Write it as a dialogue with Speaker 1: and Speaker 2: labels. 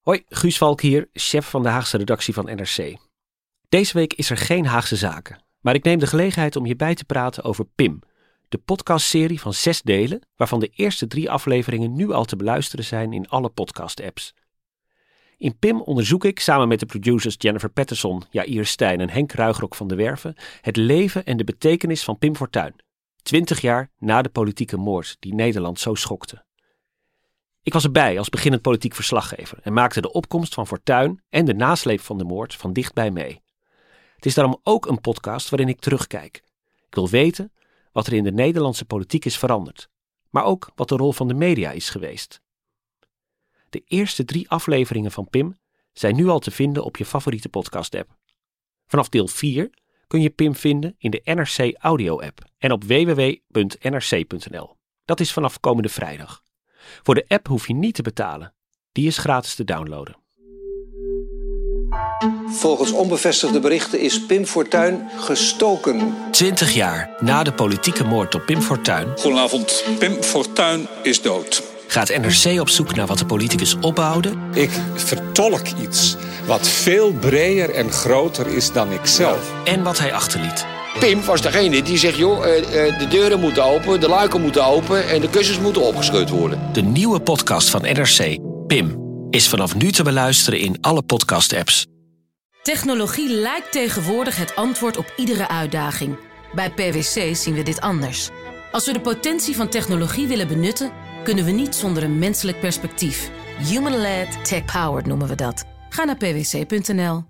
Speaker 1: Hoi, Guus Valk hier, chef van de Haagse redactie van NRC. Deze week is er geen Haagse zaken, maar ik neem de gelegenheid om je bij te praten over PIM, de podcastserie van zes delen, waarvan de eerste drie afleveringen nu al te beluisteren zijn in alle podcast-apps. In PIM onderzoek ik samen met de producers Jennifer Patterson, Jair Stijn en Henk Ruigrok van de Werven het leven en de betekenis van Pim Fortuyn, twintig jaar na de politieke moord die Nederland zo schokte. Ik was erbij als beginnend politiek verslaggever en maakte de opkomst van Fortuyn en de nasleep van de moord van dichtbij mee. Het is daarom ook een podcast waarin ik terugkijk. Ik wil weten wat er in de Nederlandse politiek is veranderd, maar ook wat de rol van de media is geweest. De eerste drie afleveringen van Pim zijn nu al te vinden op je favoriete podcast-app. Vanaf deel 4 kun je Pim vinden in de NRC Audio-app en op www.nrc.nl. Dat is vanaf komende vrijdag. Voor de app hoef je niet te betalen. Die is gratis te downloaden.
Speaker 2: Volgens onbevestigde berichten is Pim Fortuyn gestoken.
Speaker 1: 20 jaar na de politieke moord op Pim Fortuyn
Speaker 3: Goedenavond, Pim Fortuyn is dood.
Speaker 1: gaat NRC op zoek naar wat de politicus opbouwde
Speaker 4: Ik vertolk iets wat veel breder en groter is dan ikzelf.
Speaker 1: en wat hij achterliet.
Speaker 5: Pim was degene die zegt, joh, eh, eh, de deuren moeten open, de luiken moeten open en de kussens moeten opgeschud worden.
Speaker 1: De nieuwe podcast van NRC, Pim, is vanaf nu te beluisteren in alle podcast-apps.
Speaker 6: Technologie lijkt tegenwoordig het antwoord op iedere uitdaging. Bij PwC zien we dit anders. Als we de potentie van technologie willen benutten, kunnen we niet zonder een menselijk perspectief. Human-led, tech-powered noemen we dat. Ga naar pwc.nl.